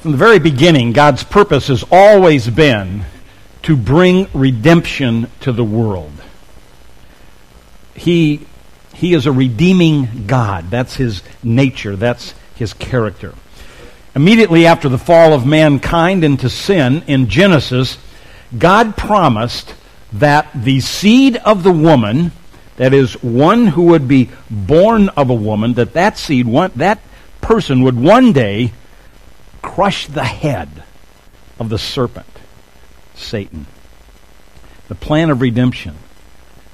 From the very beginning, God's purpose has always been to bring redemption to the world. He, he is a redeeming God. That's his nature. That's his character. Immediately after the fall of mankind into sin in Genesis, God promised that the seed of the woman, that is, one who would be born of a woman, that that seed, one, that person would one day crush the head of the serpent, Satan. The plan of redemption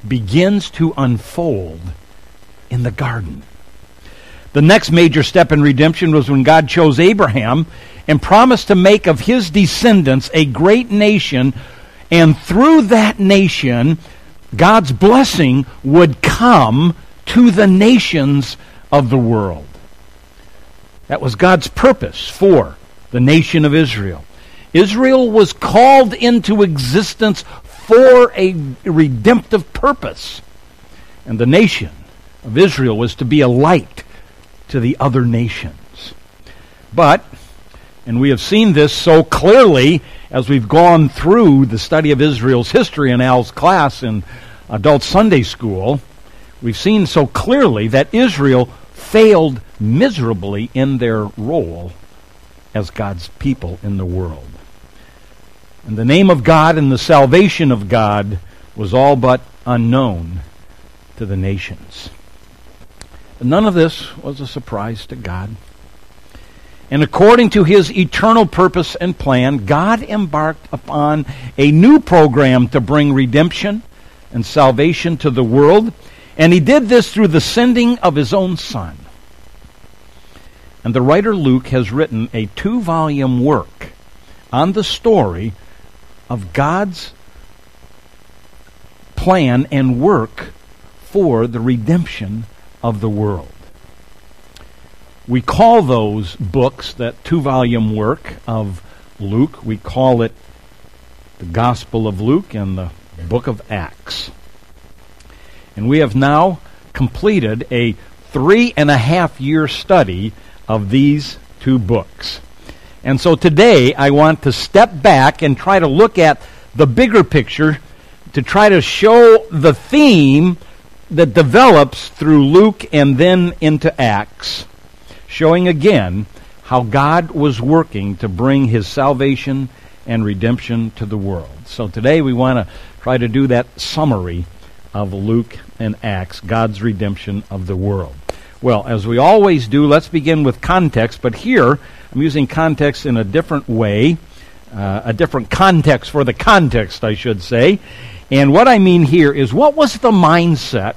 begins to unfold in the garden. The next major step in redemption was when God chose Abraham and promised to make of his descendants a great nation, and through that nation, God's blessing would come to the nations of the world. That was God's purpose for the nation of Israel. Israel was called into existence for a redemptive purpose. And the nation of Israel was to be a light to the other nations. But, and we have seen this so clearly as we've gone through the study of Israel's history in Al's class in adult Sunday school, we've seen so clearly that Israel failed miserably in their role as God's people in the world. And the name of God and the salvation of God was all but unknown to the nations. But none of this was a surprise to God. And according to his eternal purpose and plan, God embarked upon a new program to bring redemption and salvation to the world. And he did this through the sending of his own Son. And the writer Luke has written a two volume work on the story of God's plan and work for the redemption of the world. We call those books, that two volume work of Luke, we call it the Gospel of Luke and the book of Acts. And we have now completed a three and a half year study of these two books. And so today I want to step back and try to look at the bigger picture to try to show the theme that develops through Luke and then into Acts, showing again how God was working to bring his salvation and redemption to the world. So today we want to try to do that summary of Luke and Acts, God's redemption of the world. Well, as we always do, let's begin with context, but here I'm using context in a different way, uh, a different context for the context, I should say. And what I mean here is what was the mindset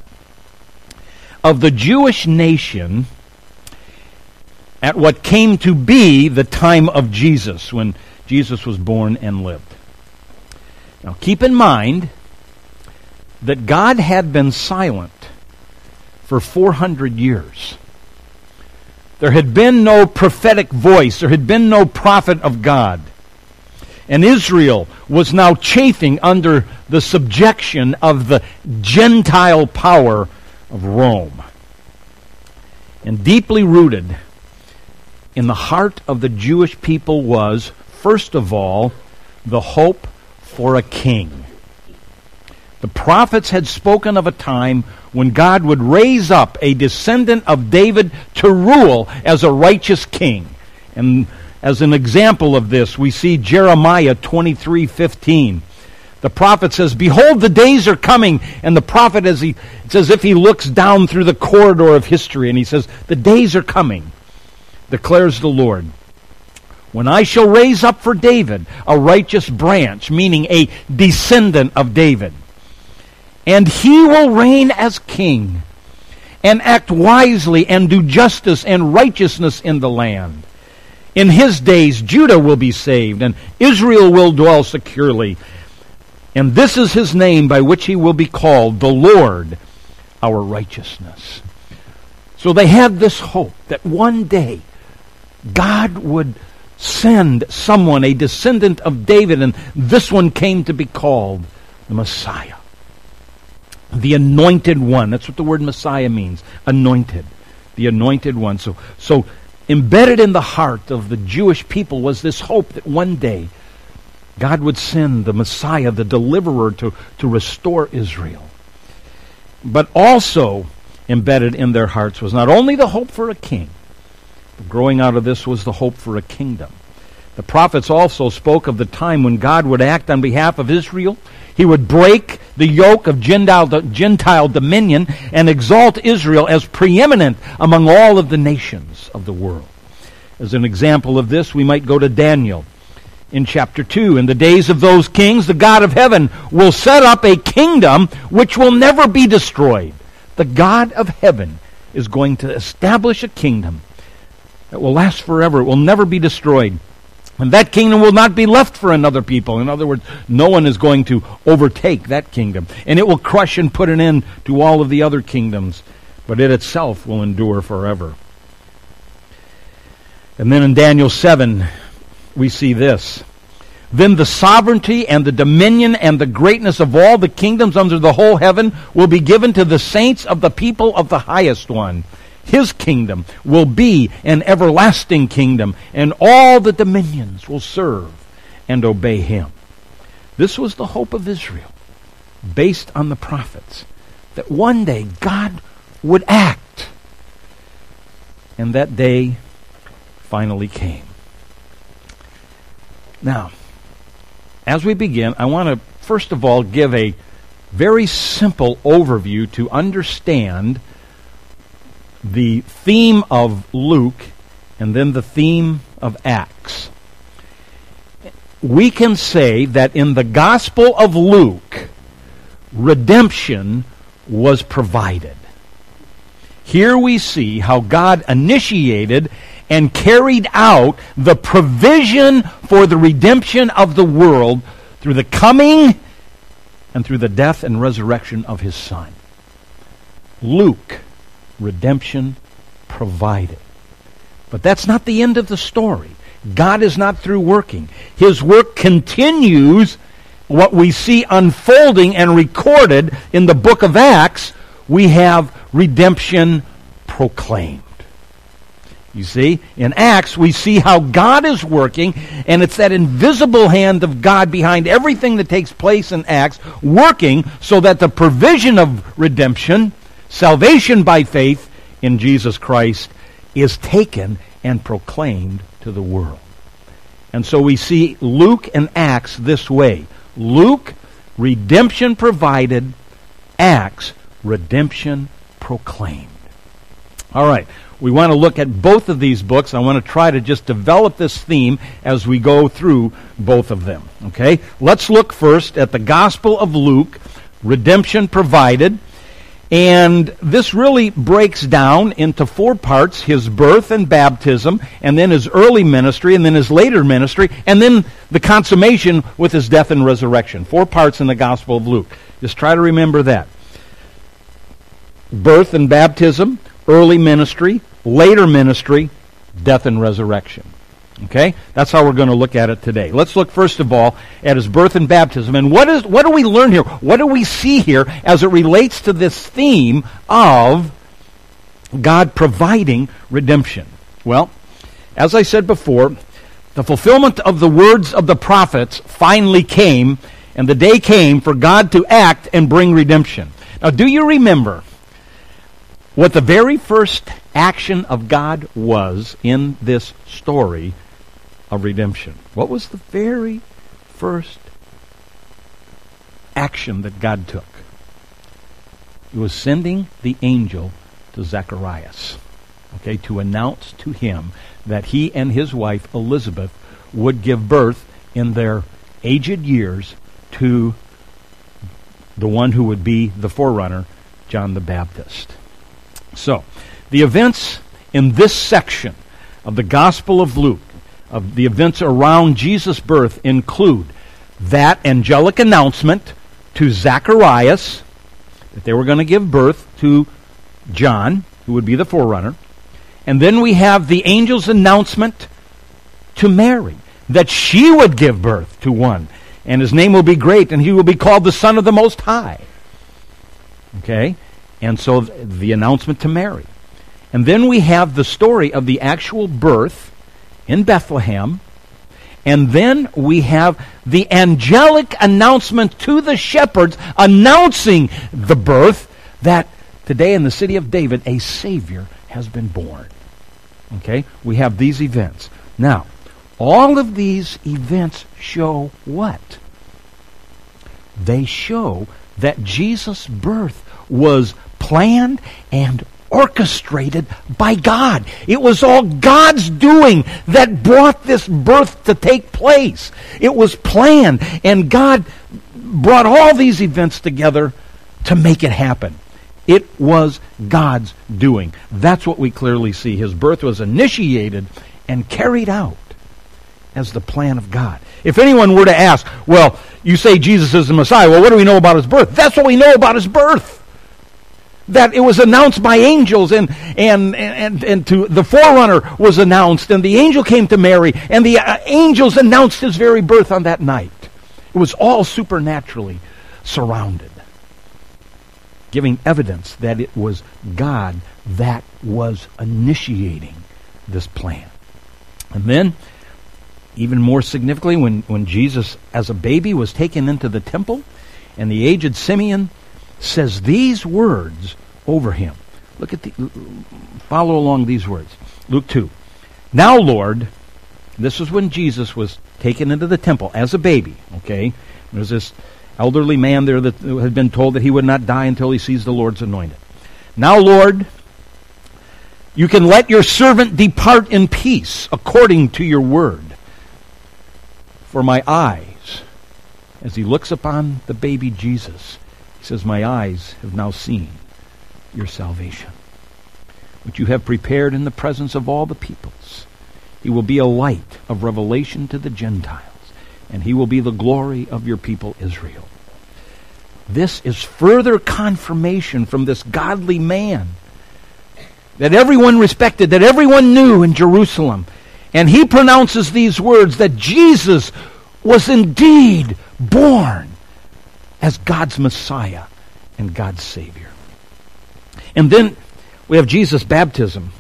of the Jewish nation at what came to be the time of Jesus, when Jesus was born and lived? Now, keep in mind that God had been silent for 400 years. There had been no prophetic voice. There had been no prophet of God. And Israel was now chafing under the subjection of the Gentile power of Rome. And deeply rooted in the heart of the Jewish people was, first of all, the hope for a king. The prophets had spoken of a time when God would raise up a descendant of David to rule as a righteous king. And as an example of this, we see Jeremiah 23:15. The prophet says, "Behold, the days are coming." And the prophet as he it's as if he looks down through the corridor of history and he says, "The days are coming," declares the Lord. When I shall raise up for David a righteous branch, meaning a descendant of David and he will reign as king and act wisely and do justice and righteousness in the land. In his days, Judah will be saved and Israel will dwell securely. And this is his name by which he will be called, the Lord, our righteousness. So they had this hope that one day God would send someone, a descendant of David, and this one came to be called the Messiah the anointed one. That's what the word Messiah means. Anointed. The anointed one. So, so embedded in the heart of the Jewish people was this hope that one day God would send the Messiah, the deliverer, to, to restore Israel. But also embedded in their hearts was not only the hope for a king, but growing out of this was the hope for a kingdom. The prophets also spoke of the time when God would act on behalf of Israel. He would break the yoke of Gentile, Gentile dominion and exalt Israel as preeminent among all of the nations of the world. As an example of this, we might go to Daniel in chapter 2. In the days of those kings, the God of heaven will set up a kingdom which will never be destroyed. The God of heaven is going to establish a kingdom that will last forever. It will never be destroyed. And that kingdom will not be left for another people. In other words, no one is going to overtake that kingdom. And it will crush and put an end to all of the other kingdoms. But it itself will endure forever. And then in Daniel 7, we see this. Then the sovereignty and the dominion and the greatness of all the kingdoms under the whole heaven will be given to the saints of the people of the highest one. His kingdom will be an everlasting kingdom, and all the dominions will serve and obey him. This was the hope of Israel, based on the prophets, that one day God would act. And that day finally came. Now, as we begin, I want to first of all give a very simple overview to understand the theme of Luke and then the theme of Acts. We can say that in the Gospel of Luke, redemption was provided. Here we see how God initiated and carried out the provision for the redemption of the world through the coming and through the death and resurrection of his Son. Luke, redemption provided. But that's not the end of the story. God is not through working. His work continues. What we see unfolding and recorded in the book of Acts, we have redemption proclaimed. You see, in Acts, we see how God is working, and it's that invisible hand of God behind everything that takes place in Acts, working so that the provision of redemption, salvation by faith in Jesus Christ, is taken and proclaimed to the world. And so we see Luke and Acts this way Luke, redemption provided, Acts, redemption proclaimed. All right we want to look at both of these books. I want to try to just develop this theme as we go through both of them. Okay? Let's look first at the Gospel of Luke, redemption provided. And this really breaks down into four parts his birth and baptism, and then his early ministry, and then his later ministry, and then the consummation with his death and resurrection. Four parts in the Gospel of Luke. Just try to remember that birth and baptism, early ministry, later ministry, death and resurrection. Okay? That's how we're going to look at it today. Let's look first of all at his birth and baptism. And what is what do we learn here? What do we see here as it relates to this theme of God providing redemption? Well, as I said before, the fulfillment of the words of the prophets finally came, and the day came for God to act and bring redemption. Now, do you remember what the very first action of God was in this story of redemption. What was the very first action that God took? It was sending the angel to Zacharias, okay, to announce to him that he and his wife Elizabeth would give birth in their aged years to the one who would be the forerunner, John the Baptist. So, the events in this section of the Gospel of Luke, of the events around Jesus' birth, include that angelic announcement to Zacharias that they were going to give birth to John, who would be the forerunner. And then we have the angel's announcement to Mary that she would give birth to one, and his name will be great, and he will be called the Son of the Most High. Okay? And so the announcement to Mary. And then we have the story of the actual birth in Bethlehem. And then we have the angelic announcement to the shepherds announcing the birth that today in the city of David a Savior has been born. Okay? We have these events. Now, all of these events show what? They show that Jesus' birth was planned and orchestrated by God. It was all God's doing that brought this birth to take place. It was planned, and God brought all these events together to make it happen. It was God's doing. That's what we clearly see. His birth was initiated and carried out as the plan of God. If anyone were to ask, well, you say Jesus is the Messiah, well, what do we know about his birth? That's what we know about his birth that it was announced by angels and, and, and, and to the forerunner was announced and the angel came to Mary and the uh, angels announced his very birth on that night. It was all supernaturally surrounded, giving evidence that it was God that was initiating this plan. And then, even more significantly, when, when Jesus, as a baby, was taken into the temple, and the aged Simeon says these words over him. Look at the follow along these words. Luke 2. Now, Lord, this was when Jesus was taken into the temple as a baby, okay? There's this elderly man there that had been told that he would not die until he sees the Lord's anointed. Now, Lord, you can let your servant depart in peace according to your word. For my eyes, as he looks upon the baby Jesus, he says, My eyes have now seen your salvation, which you have prepared in the presence of all the peoples. He will be a light of revelation to the Gentiles, and he will be the glory of your people Israel. This is further confirmation from this godly man that everyone respected, that everyone knew in Jerusalem. And he pronounces these words that Jesus was indeed born as God's Messiah and God's Savior. And then we have Jesus' baptism.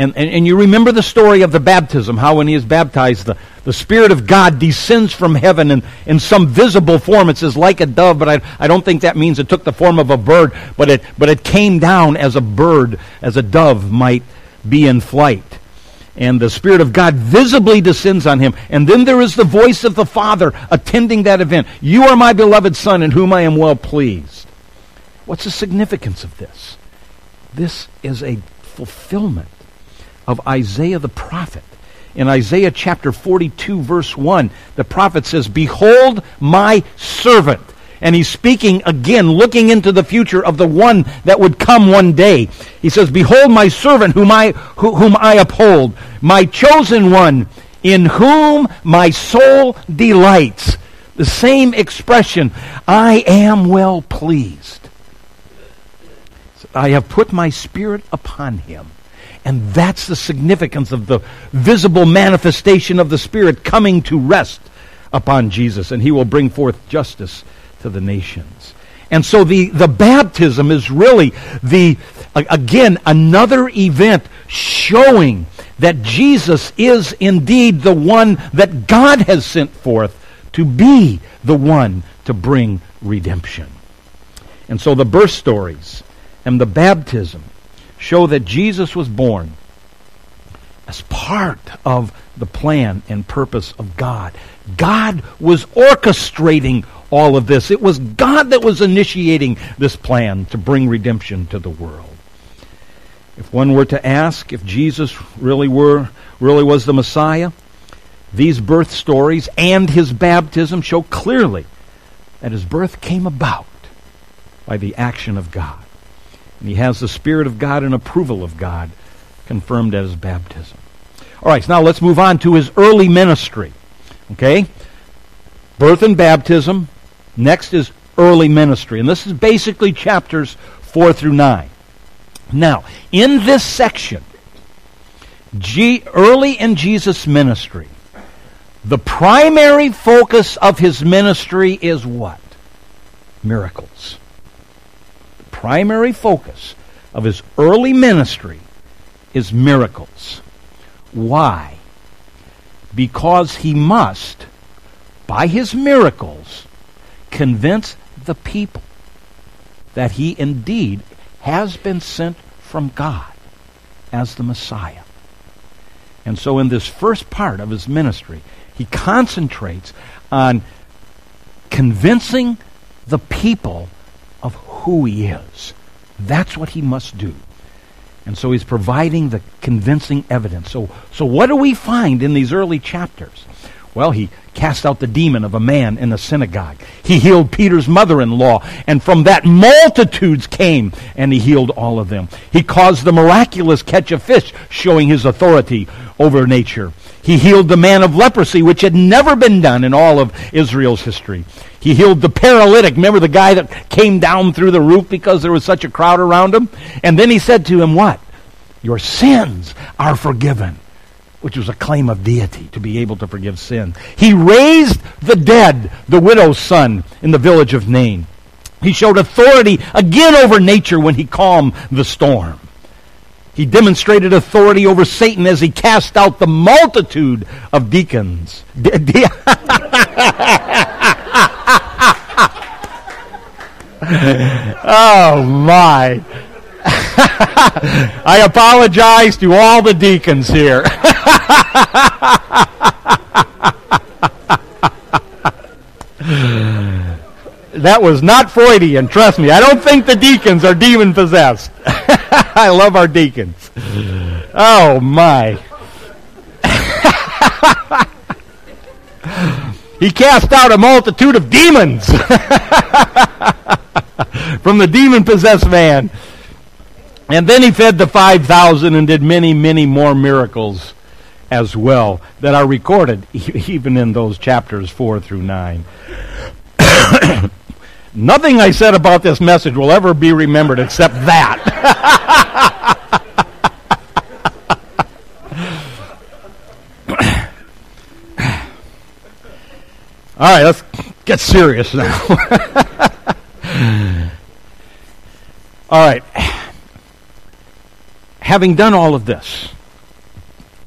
And, and, and, you remember the story of the baptism, how when he is baptized, the, the Spirit of God descends from heaven in, in some visible form. It says like a dove, but I, I don't think that means it took the form of a bird, but it, but it came down as a bird, as a dove might be in flight and the Spirit of God visibly descends on him. And then there is the voice of the Father attending that event. You are my beloved Son in whom I am well pleased. What's the significance of this? This is a fulfillment of Isaiah the prophet. In Isaiah chapter 42, verse 1, the prophet says, Behold my servant and he's speaking again, looking into the future of the one that would come one day. He says, Behold my servant whom I, whom I uphold, my chosen one in whom my soul delights. The same expression, I am well pleased. I have put my spirit upon him. And that's the significance of the visible manifestation of the Spirit coming to rest upon Jesus. And he will bring forth justice to the nations. And so the, the baptism is really the, again, another event showing that Jesus is indeed the one that God has sent forth to be the one to bring redemption. And so the birth stories and the baptism show that Jesus was born as part of the plan and purpose of God. God was orchestrating all of this. It was God that was initiating this plan to bring redemption to the world. If one were to ask if Jesus really were really was the Messiah, these birth stories and his baptism show clearly that his birth came about by the action of God. And he has the Spirit of God and approval of God confirmed at his baptism. All right, so now let's move on to his early ministry. Okay? Birth and baptism, Next is early ministry. And this is basically chapters 4 through 9. Now, in this section, G- early in Jesus' ministry, the primary focus of his ministry is what? Miracles. The primary focus of his early ministry is miracles. Why? Because he must, by his miracles, convince the people that he indeed has been sent from God as the Messiah. And so, in this first part of his ministry, he concentrates on convincing the people of who he is. That's what he must do. And so he's providing the convincing evidence. So, so what do we find in these early chapters? Well, he cast out the demon of a man in the synagogue. He healed Peter's mother in law, and from that multitudes came, and he healed all of them. He caused the miraculous catch of fish, showing his authority over nature. He healed the man of leprosy, which had never been done in all of Israel's history. He healed the paralytic. Remember the guy that came down through the roof because there was such a crowd around him? And then he said to him, What? Your sins are forgiven which was a claim of deity to be able to forgive sin. He raised the dead, the widow's son, in the village of Nain. He showed authority again over nature when he calmed the storm. He demonstrated authority over Satan as he cast out the multitude of deacons. De- de- oh my. I apologize to all the deacons here. that was not Freudian, trust me. I don't think the deacons are demon possessed. I love our deacons. Oh, my. he cast out a multitude of demons from the demon possessed man. And then he fed the 5,000 and did many, many more miracles as well that are recorded even in those chapters 4 through 9. Nothing I said about this message will ever be remembered except that. All right, let's get serious now. All right having done all of this,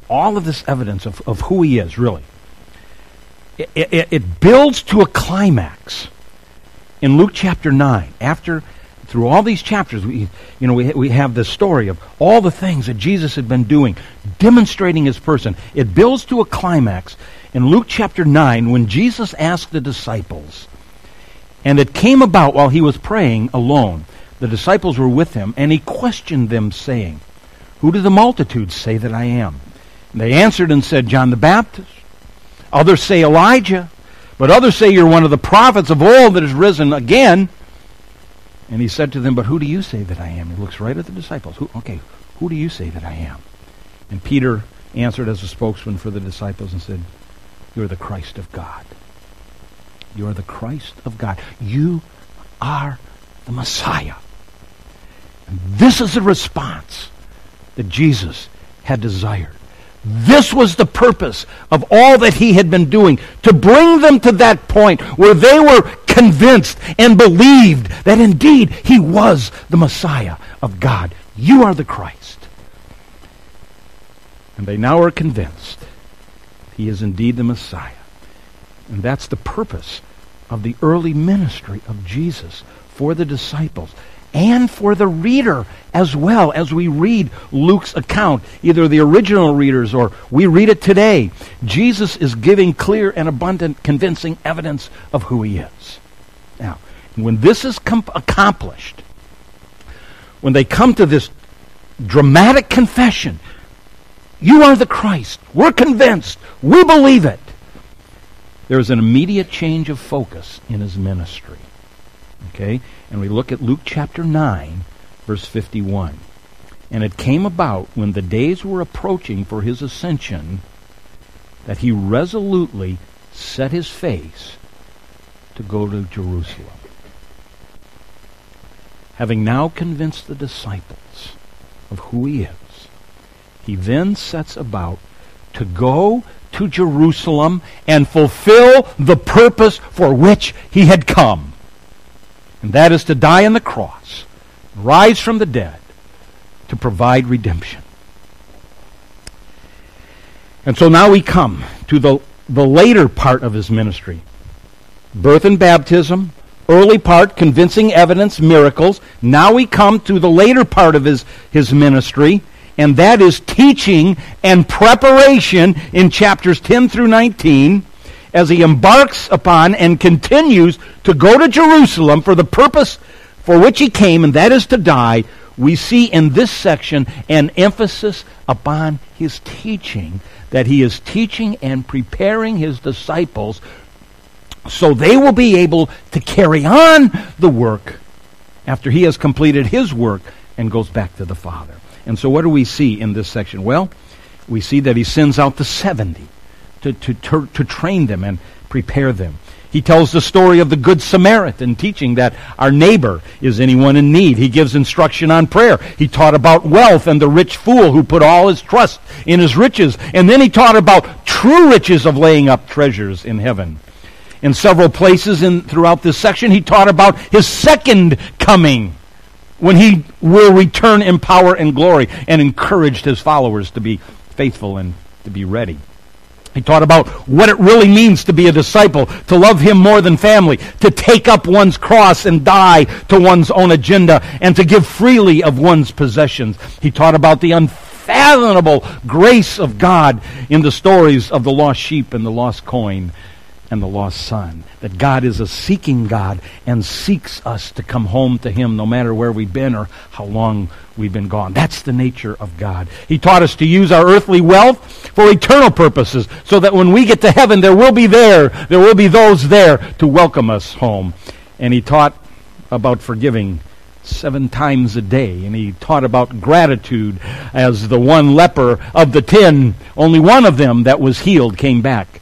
all of this evidence of, of who he is, really, it, it, it builds to a climax in Luke chapter 9. After, through all these chapters, we, you know, we, we have the story of all the things that Jesus had been doing, demonstrating his person. It builds to a climax in Luke chapter 9 when Jesus asked the disciples, and it came about while he was praying alone. The disciples were with him, and he questioned them, saying, who do the multitudes say that I am? And they answered and said, John the Baptist. Others say Elijah. But others say you're one of the prophets of old that has risen again. And he said to them, But who do you say that I am? He looks right at the disciples. Who, okay, who do you say that I am? And Peter answered as a spokesman for the disciples and said, You're the Christ of God. You are the Christ of God. You are the Messiah. And this is the response that Jesus had desired. This was the purpose of all that he had been doing, to bring them to that point where they were convinced and believed that indeed he was the Messiah of God. You are the Christ. And they now are convinced he is indeed the Messiah. And that's the purpose of the early ministry of Jesus for the disciples and for the reader as well as we read Luke's account, either the original readers or we read it today. Jesus is giving clear and abundant, convincing evidence of who he is. Now, when this is com- accomplished, when they come to this dramatic confession, you are the Christ. We're convinced. We believe it. There's an immediate change of focus in his ministry. Okay? And we look at Luke chapter 9, verse 51. And it came about when the days were approaching for his ascension that he resolutely set his face to go to Jerusalem. Having now convinced the disciples of who he is, he then sets about to go to Jerusalem and fulfill the purpose for which he had come and that is to die on the cross, rise from the dead, to provide redemption. And so now we come to the, the later part of his ministry birth and baptism, early part, convincing evidence, miracles. Now we come to the later part of his, his ministry, and that is teaching and preparation in chapters 10 through 19 as he embarks upon and continues to go to Jerusalem for the purpose for which he came, and that is to die. We see in this section an emphasis upon his teaching, that he is teaching and preparing his disciples so they will be able to carry on the work after he has completed his work and goes back to the Father. And so what do we see in this section? Well, we see that he sends out the 70 to, to, to, to train them and prepare them. He tells the story of the Good Samaritan, teaching that our neighbor is anyone in need. He gives instruction on prayer. He taught about wealth and the rich fool who put all his trust in his riches. And then he taught about true riches of laying up treasures in heaven. In several places in, throughout this section, he taught about his second coming when he will return in power and glory and encouraged his followers to be faithful and to be ready. He taught about what it really means to be a disciple, to love him more than family, to take up one's cross and die to one's own agenda, and to give freely of one's possessions. He taught about the unfathomable grace of God in the stories of the lost sheep and the lost coin and the lost son. That God is a seeking God and seeks us to come home to Him no matter where we've been or how long we've been gone. That's the nature of God. He taught us to use our earthly wealth for eternal purposes so that when we get to heaven, there will be there, there will be those there to welcome us home. And He taught about forgiving seven times a day. And he taught about gratitude as the one leper of the ten, only one of them that was healed came back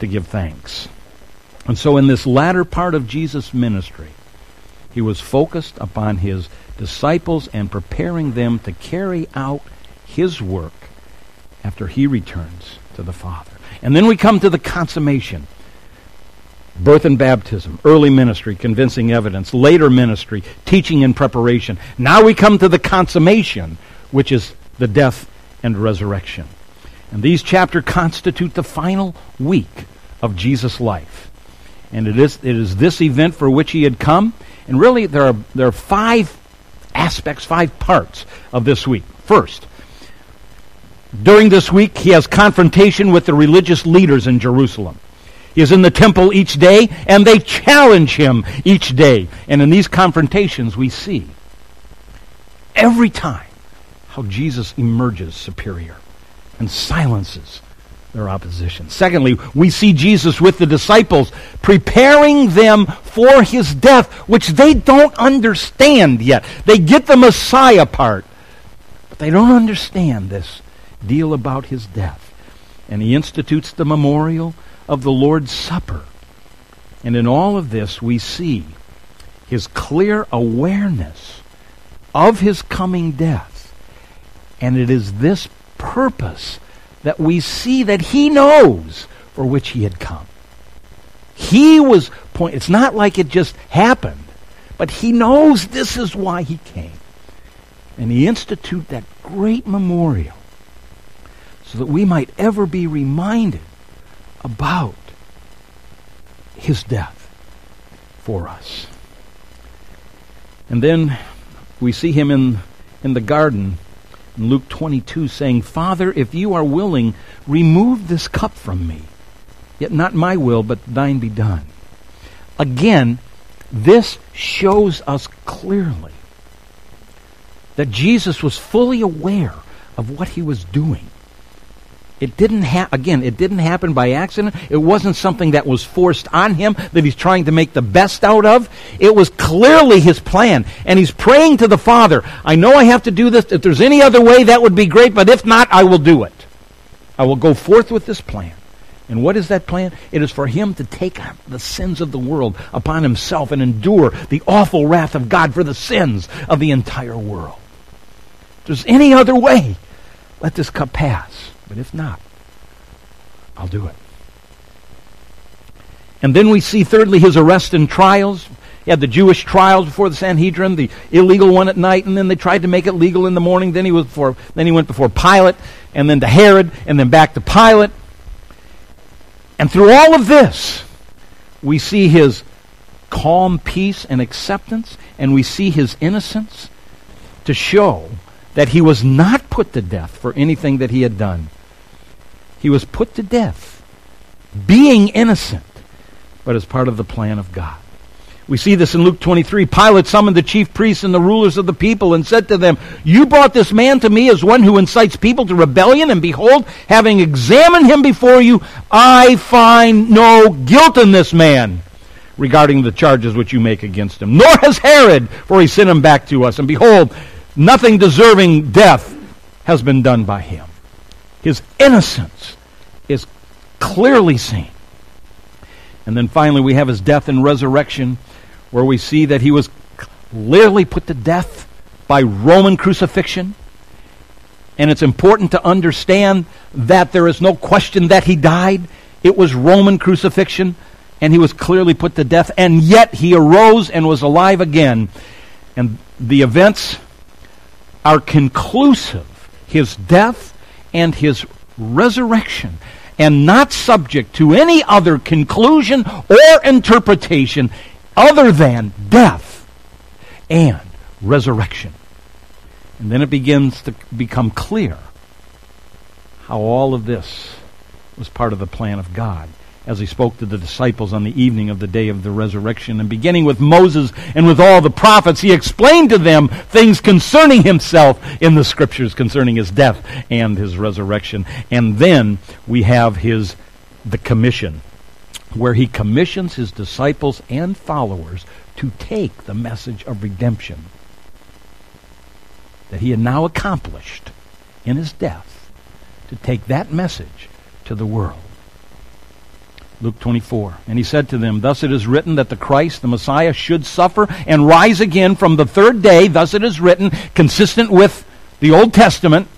to give thanks. And so, in this latter part of Jesus' ministry, he was focused upon his disciples and preparing them to carry out his work after he returns to the Father. And then we come to the consummation birth and baptism, early ministry, convincing evidence, later ministry, teaching and preparation. Now we come to the consummation, which is the death and resurrection. And these chapters constitute the final week of Jesus' life. And it is, it is this event for which he had come. And really, there are, there are five aspects, five parts of this week. First, during this week, he has confrontation with the religious leaders in Jerusalem. He is in the temple each day, and they challenge him each day. And in these confrontations, we see every time how Jesus emerges superior and silences their opposition. Secondly, we see Jesus with the disciples preparing them for his death, which they don't understand yet. They get the Messiah part, but they don't understand this deal about his death. And he institutes the memorial of the Lord's Supper. And in all of this, we see his clear awareness of his coming death. And it is this purpose that we see that he knows for which he had come. He was point it's not like it just happened, but he knows this is why he came. And he institute that great memorial so that we might ever be reminded about his death for us. And then we see him in, in the garden in Luke 22 saying, Father, if you are willing, remove this cup from me. Yet not my will, but thine be done. Again, this shows us clearly that Jesus was fully aware of what he was doing. It didn't ha- again, it didn't happen by accident. It wasn't something that was forced on him that he's trying to make the best out of. It was clearly his plan. And he's praying to the Father, I know I have to do this. If there's any other way, that would be great, but if not, I will do it. I will go forth with this plan. And what is that plan? It is for him to take the sins of the world upon himself and endure the awful wrath of God for the sins of the entire world. If there's any other way, let this cup pass. But if not, I'll do it. And then we see, thirdly, his arrest and trials. He had the Jewish trials before the Sanhedrin, the illegal one at night, and then they tried to make it legal in the morning. Then he was before, then he went before Pilate, and then to Herod, and then back to Pilate. And through all of this, we see his calm peace and acceptance, and we see his innocence to show that he was not put to death for anything that he had done. He was put to death, being innocent, but as part of the plan of God. We see this in Luke 23. Pilate summoned the chief priests and the rulers of the people and said to them, You brought this man to me as one who incites people to rebellion, and behold, having examined him before you, I find no guilt in this man regarding the charges which you make against him. Nor has Herod, for he sent him back to us. And behold, nothing deserving death has been done by him. His innocence clearly seen. And then finally, we have his death and resurrection, where we see that he was clearly put to death by Roman crucifixion. And it's important to understand that there is no question that he died. It was Roman crucifixion and he was clearly put to death, and yet he arose and was alive again. And the events are conclusive his death and his resurrection, and not subject to any other conclusion or interpretation other than death and resurrection. And then it begins to become clear how all of this was part of the plan of God as he spoke to the disciples on the evening of the day of the resurrection. And beginning with Moses and with all the prophets, he explained to them things concerning himself in the scriptures concerning his death and his resurrection. And then we have his the commission where he commissions his disciples and followers to take the message of redemption that he had now accomplished in his death to take that message to the world. Luke 24. And he said to them, Thus it is written that the Christ, the Messiah, should suffer and rise again from the third day. Thus it is written, consistent with the Old Testament.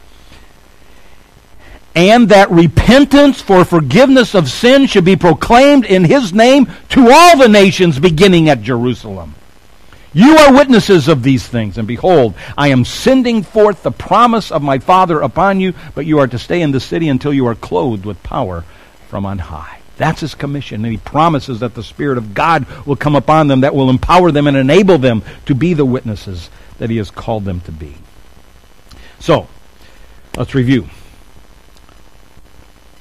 And that repentance for forgiveness of sin should be proclaimed in his name to all the nations, beginning at Jerusalem. You are witnesses of these things, and behold, I am sending forth the promise of my Father upon you, but you are to stay in the city until you are clothed with power from on high. That's his commission. And he promises that the Spirit of God will come upon them, that will empower them and enable them to be the witnesses that he has called them to be. So, let's review.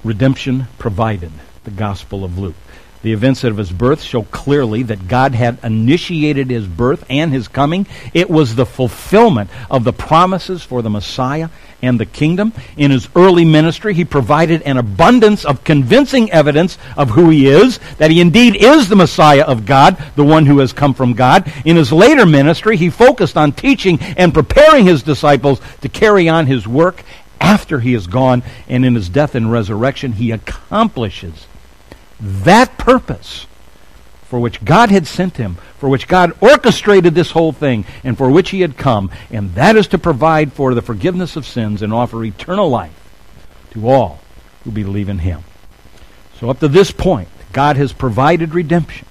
Redemption provided, the Gospel of Luke. The events of his birth show clearly that God had initiated his birth and his coming. It was the fulfillment of the promises for the Messiah and the kingdom. In his early ministry, he provided an abundance of convincing evidence of who he is, that he indeed is the Messiah of God, the one who has come from God. In his later ministry, he focused on teaching and preparing his disciples to carry on his work after he is gone, and in his death and resurrection, he accomplishes that purpose for which God had sent him, for which God orchestrated this whole thing, and for which he had come, and that is to provide for the forgiveness of sins and offer eternal life to all who believe in him. So up to this point, God has provided redemption.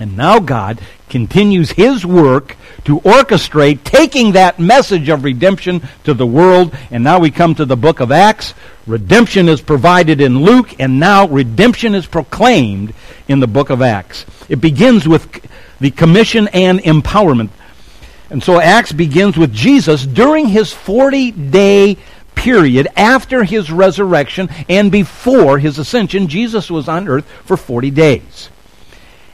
And now God continues his work to orchestrate taking that message of redemption to the world. And now we come to the book of Acts. Redemption is provided in Luke, and now redemption is proclaimed in the book of Acts. It begins with the commission and empowerment. And so Acts begins with Jesus during his 40 day period after his resurrection and before his ascension. Jesus was on earth for 40 days.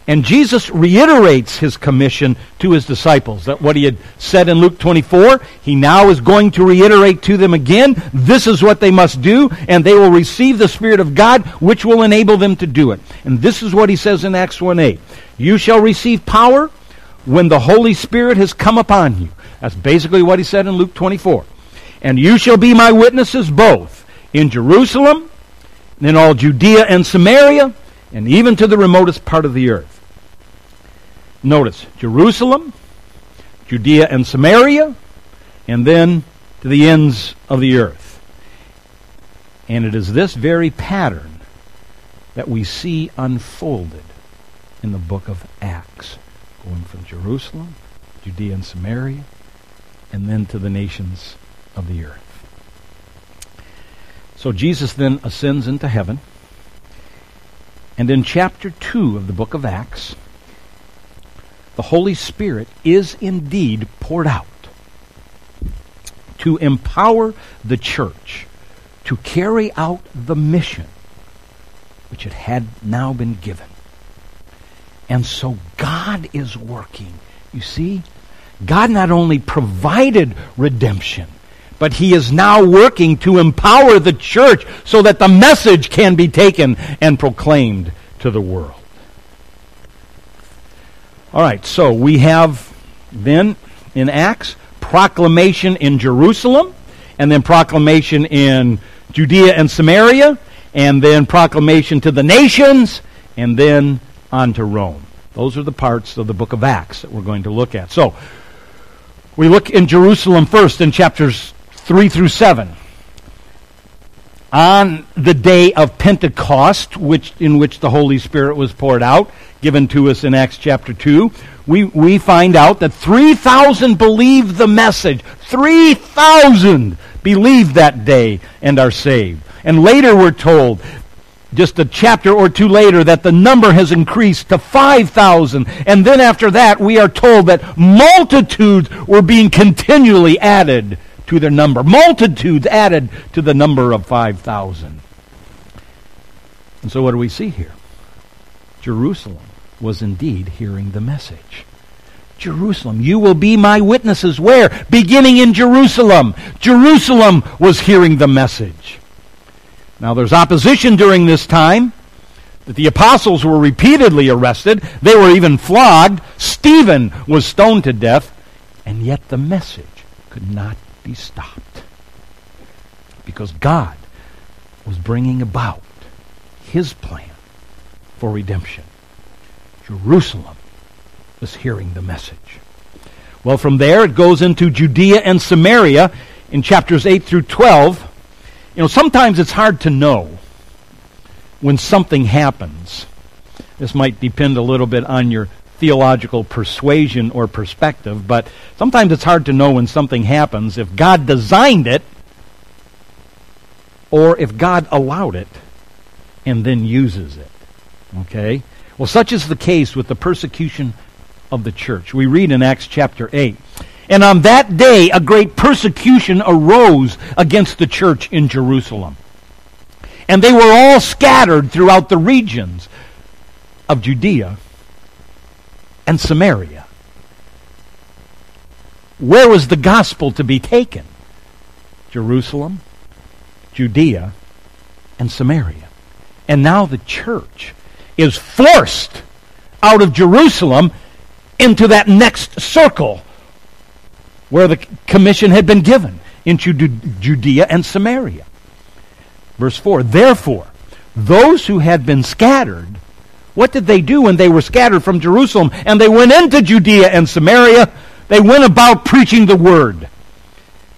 And Jesus reiterates his commission to his disciples. That what he had said in Luke 24, he now is going to reiterate to them again. This is what they must do, and they will receive the Spirit of God, which will enable them to do it. And this is what he says in Acts 1 8. You shall receive power when the Holy Spirit has come upon you. That's basically what he said in Luke 24. And you shall be my witnesses both in Jerusalem, in all Judea and Samaria, and even to the remotest part of the earth. Notice Jerusalem, Judea and Samaria, and then to the ends of the earth. And it is this very pattern that we see unfolded in the book of Acts, going from Jerusalem, Judea and Samaria, and then to the nations of the earth. So Jesus then ascends into heaven. And in chapter 2 of the book of Acts, the Holy Spirit is indeed poured out to empower the church to carry out the mission which it had now been given. And so God is working. You see, God not only provided redemption, but He is now working to empower the church so that the message can be taken and proclaimed to the world. All right, so we have then in Acts proclamation in Jerusalem, and then proclamation in Judea and Samaria, and then proclamation to the nations, and then on to Rome. Those are the parts of the book of Acts that we're going to look at. So, we look in Jerusalem first in chapters 3 through 7. On the day of Pentecost, which, in which the Holy Spirit was poured out, given to us in Acts chapter 2, we, we find out that 3,000 believed the message. 3,000 believed that day and are saved. And later we're told just a chapter or two later that the number has increased to 5,000. And then after that, we are told that multitudes were being continually added to their number. Multitudes added to the number of 5,000. And so what do we see here? Jerusalem was indeed hearing the message. Jerusalem, you will be my witnesses. Where? Beginning in Jerusalem. Jerusalem was hearing the message. Now there's opposition during this time. That the apostles were repeatedly arrested. They were even flogged. Stephen was stoned to death. And yet the message could not be stopped. Because God was bringing about his plan for redemption. Jerusalem was hearing the message. Well, from there it goes into Judea and Samaria in chapters 8 through 12. You know, sometimes it's hard to know when something happens. This might depend a little bit on your theological persuasion or perspective, but sometimes it's hard to know when something happens if God designed it or if God allowed it and then uses it. Okay? Well, such is the case with the persecution of the church. We read in Acts chapter 8. And on that day, a great persecution arose against the church in Jerusalem. And they were all scattered throughout the regions of Judea and Samaria. Where was the gospel to be taken? Jerusalem, Judea, and Samaria. And now the church is forced out of Jerusalem into that next circle where the commission had been given into Judea and Samaria. Verse 4 Therefore, those who had been scattered, what did they do when they were scattered from Jerusalem and they went into Judea and Samaria? They went about preaching the word.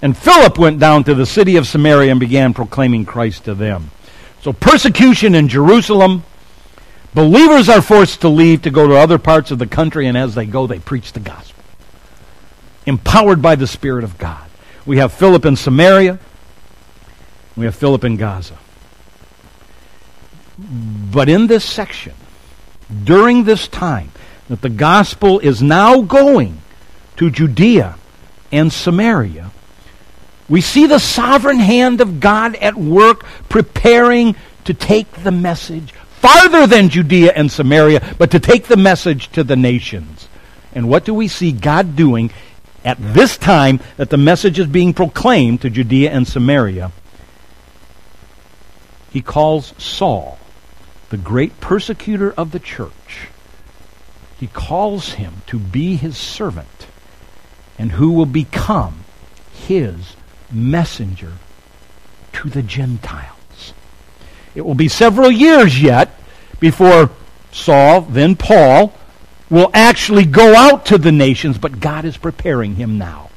And Philip went down to the city of Samaria and began proclaiming Christ to them. So persecution in Jerusalem, Believers are forced to leave to go to other parts of the country, and as they go, they preach the gospel. Empowered by the Spirit of God. We have Philip in Samaria. We have Philip in Gaza. But in this section, during this time, that the gospel is now going to Judea and Samaria, we see the sovereign hand of God at work preparing to take the message farther than Judea and Samaria, but to take the message to the nations. And what do we see God doing at this time that the message is being proclaimed to Judea and Samaria? He calls Saul, the great persecutor of the church, he calls him to be his servant and who will become his messenger to the Gentiles. It will be several years yet before Saul, then Paul, will actually go out to the nations, but God is preparing him now.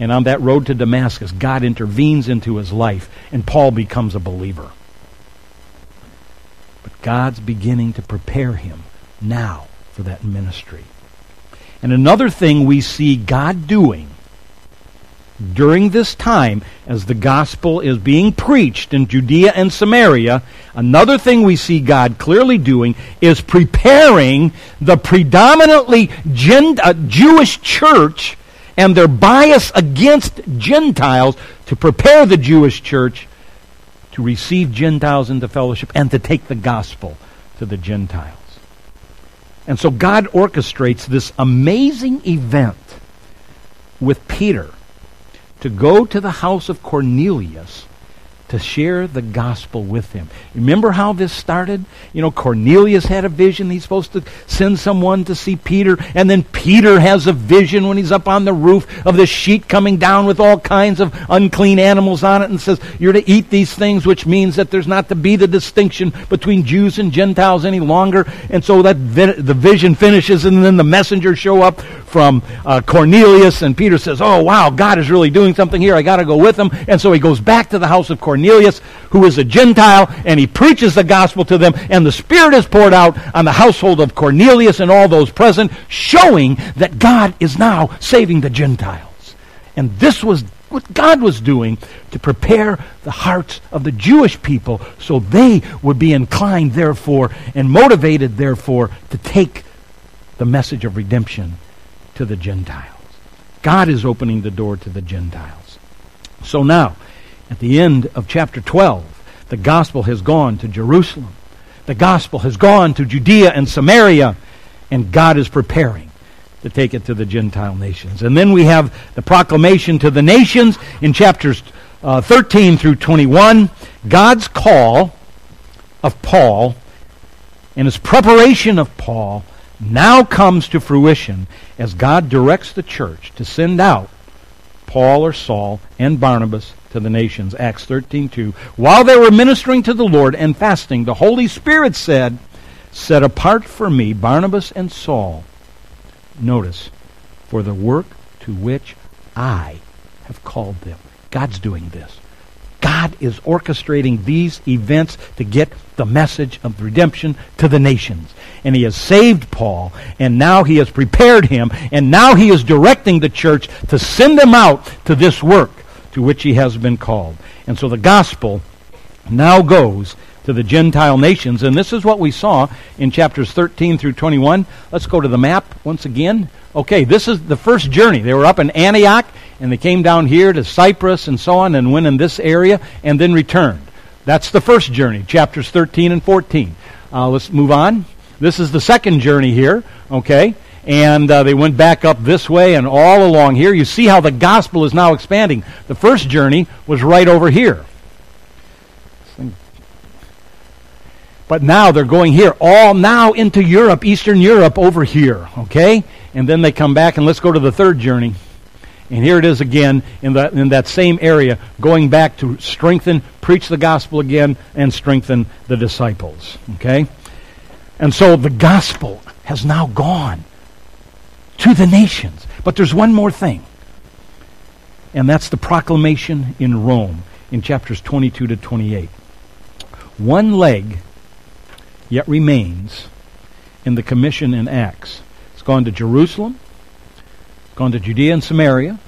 And on that road to Damascus, God intervenes into his life, and Paul becomes a believer. God's beginning to prepare him now for that ministry. And another thing we see God doing during this time as the gospel is being preached in Judea and Samaria, another thing we see God clearly doing is preparing the predominantly Gen- uh, Jewish church and their bias against Gentiles to prepare the Jewish church to receive Gentiles into fellowship and to take the gospel to the Gentiles. And so God orchestrates this amazing event with Peter to go to the house of Cornelius to share the gospel with him. Remember how this started? You know, Cornelius had a vision. He's supposed to send someone to see Peter. And then Peter has a vision when he's up on the roof of the sheet coming down with all kinds of unclean animals on it and says, You're to eat these things, which means that there's not to be the distinction between Jews and Gentiles any longer. And so that vi- the vision finishes, and then the messengers show up from uh, Cornelius, and Peter says, Oh, wow, God is really doing something here. I got to go with him. And so he goes back to the house of Cornelius Cornelius, who is a Gentile, and he preaches the gospel to them, and the Spirit is poured out on the household of Cornelius and all those present, showing that God is now saving the Gentiles. And this was what God was doing to prepare the hearts of the Jewish people so they would be inclined, therefore, and motivated, therefore, to take the message of redemption to the Gentiles. God is opening the door to the Gentiles. So now, at the end of chapter 12, the gospel has gone to Jerusalem. The gospel has gone to Judea and Samaria, and God is preparing to take it to the Gentile nations. And then we have the proclamation to the nations in chapters uh, 13 through 21. God's call of Paul and his preparation of Paul now comes to fruition as God directs the church to send out Paul or Saul and Barnabas to the nations. Acts 13:2. While they were ministering to the Lord and fasting, the Holy Spirit said, "Set apart for me Barnabas and Saul." Notice, for the work to which I have called them. God's doing this. God is orchestrating these events to get the message of redemption to the nations. And he has saved Paul, and now he has prepared him, and now he is directing the church to send them out to this work to which he has been called. And so the gospel now goes to the Gentile nations. And this is what we saw in chapters 13 through 21. Let's go to the map once again. Okay, this is the first journey. They were up in Antioch, and they came down here to Cyprus and so on, and went in this area, and then returned. That's the first journey, chapters 13 and 14. Uh, let's move on. This is the second journey here, okay? And uh, they went back up this way and all along here. You see how the gospel is now expanding. The first journey was right over here. But now they're going here, all now into Europe, Eastern Europe over here, okay? And then they come back, and let's go to the third journey. And here it is again in that, in that same area, going back to strengthen, preach the gospel again, and strengthen the disciples, okay? And so the gospel has now gone to the nations. But there's one more thing, and that's the proclamation in Rome in chapters 22 to 28. One leg yet remains in the commission in Acts. It's gone to Jerusalem, gone to Judea and Samaria.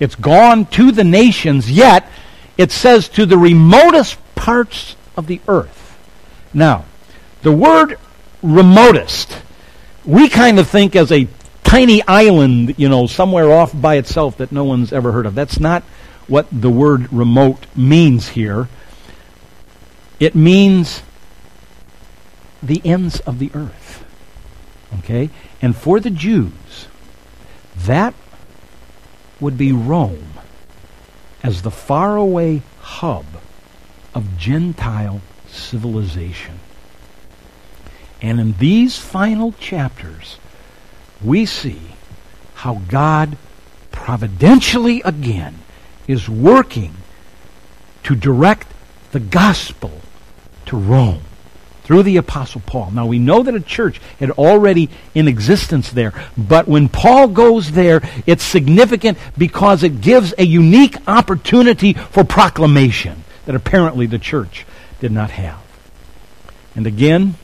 It's gone to the nations, yet it says to the remotest parts of the earth. Now, the word remotest, we kind of think as a tiny island, you know, somewhere off by itself that no one's ever heard of. That's not what the word remote means here. It means the ends of the earth. Okay? And for the Jews, that would be Rome as the faraway hub of Gentile civilization. And in these final chapters, we see how God providentially again is working to direct the gospel to Rome through the apostle Paul. Now we know that a church had already in existence there, but when Paul goes there, it's significant because it gives a unique opportunity for proclamation that apparently the church did not have. And again,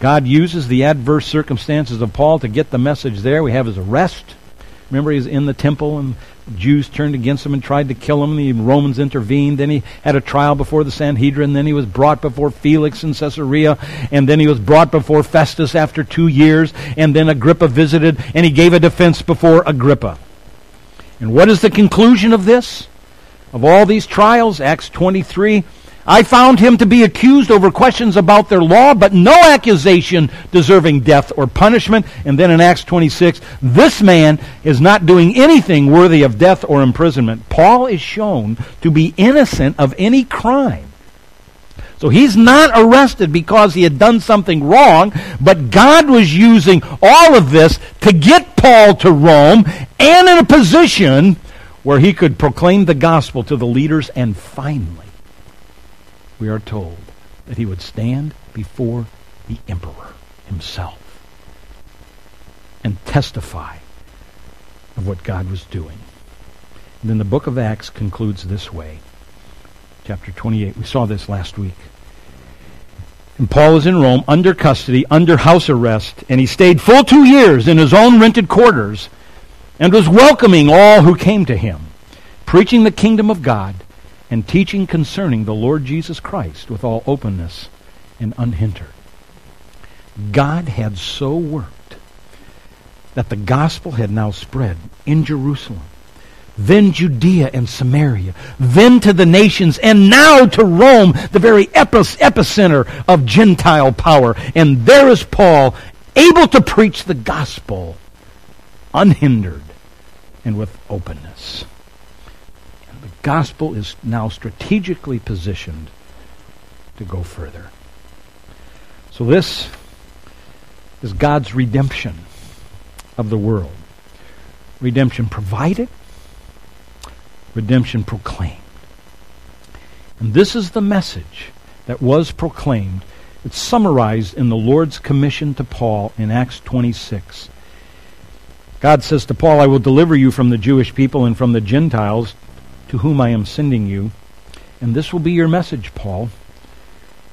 God uses the adverse circumstances of Paul to get the message there. We have his arrest. Remember, he's in the temple and Jews turned against him and tried to kill him. The Romans intervened. Then he had a trial before the Sanhedrin. Then he was brought before Felix in Caesarea. And then he was brought before Festus after two years. And then Agrippa visited and he gave a defense before Agrippa. And what is the conclusion of this? Of all these trials? Acts 23 I found him to be accused over questions about their law, but no accusation deserving death or punishment. And then in Acts 26, this man is not doing anything worthy of death or imprisonment. Paul is shown to be innocent of any crime. So he's not arrested because he had done something wrong, but God was using all of this to get Paul to Rome and in a position where he could proclaim the gospel to the leaders and finally we are told that he would stand before the emperor himself and testify of what God was doing. And then the book of Acts concludes this way. Chapter 28. We saw this last week. And Paul is in Rome under custody, under house arrest, and he stayed full two years in his own rented quarters and was welcoming all who came to him, preaching the kingdom of God and teaching concerning the Lord Jesus Christ with all openness and unhindered. God had so worked that the gospel had now spread in Jerusalem, then Judea and Samaria, then to the nations, and now to Rome, the very epicenter of Gentile power. And there is Paul, able to preach the gospel unhindered and with openness gospel is now strategically positioned to go further. So this is God's redemption of the world. Redemption provided, redemption proclaimed. And this is the message that was proclaimed. It's summarized in the Lord's commission to Paul in Acts 26. God says to Paul, I will deliver you from the Jewish people and from the Gentiles to whom I am sending you. And this will be your message, Paul.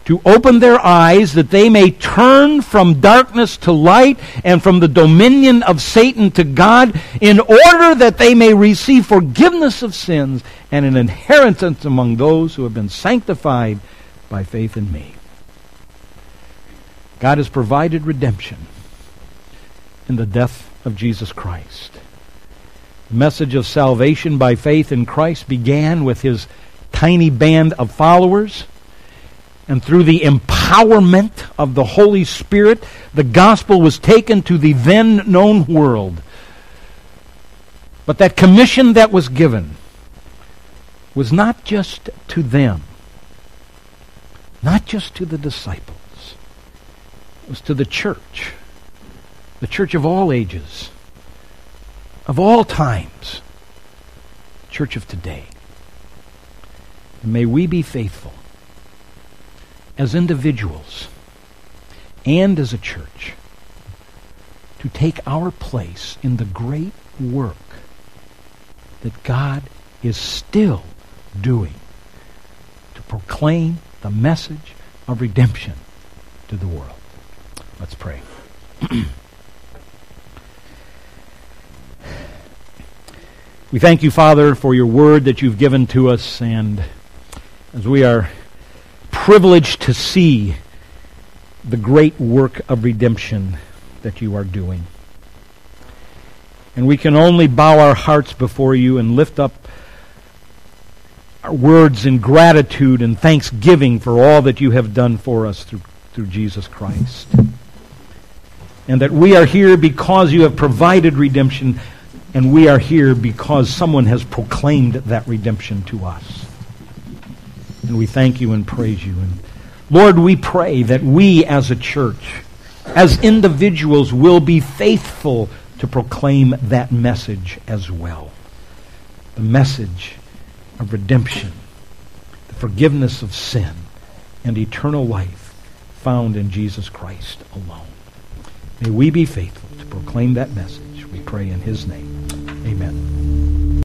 To open their eyes that they may turn from darkness to light and from the dominion of Satan to God, in order that they may receive forgiveness of sins and an inheritance among those who have been sanctified by faith in me. God has provided redemption in the death of Jesus Christ. The message of salvation by faith in Christ began with his tiny band of followers. And through the empowerment of the Holy Spirit, the gospel was taken to the then known world. But that commission that was given was not just to them, not just to the disciples, it was to the church, the church of all ages of all times, church of today. And may we be faithful as individuals and as a church to take our place in the great work that God is still doing to proclaim the message of redemption to the world. Let's pray. We thank you, Father, for your word that you've given to us, and as we are privileged to see the great work of redemption that you are doing. And we can only bow our hearts before you and lift up our words in gratitude and thanksgiving for all that you have done for us through, through Jesus Christ. And that we are here because you have provided redemption and we are here because someone has proclaimed that redemption to us. And we thank you and praise you. And Lord, we pray that we as a church, as individuals, will be faithful to proclaim that message as well. The message of redemption, the forgiveness of sin, and eternal life found in Jesus Christ alone. May we be faithful to proclaim that message. We pray in his name. Amen.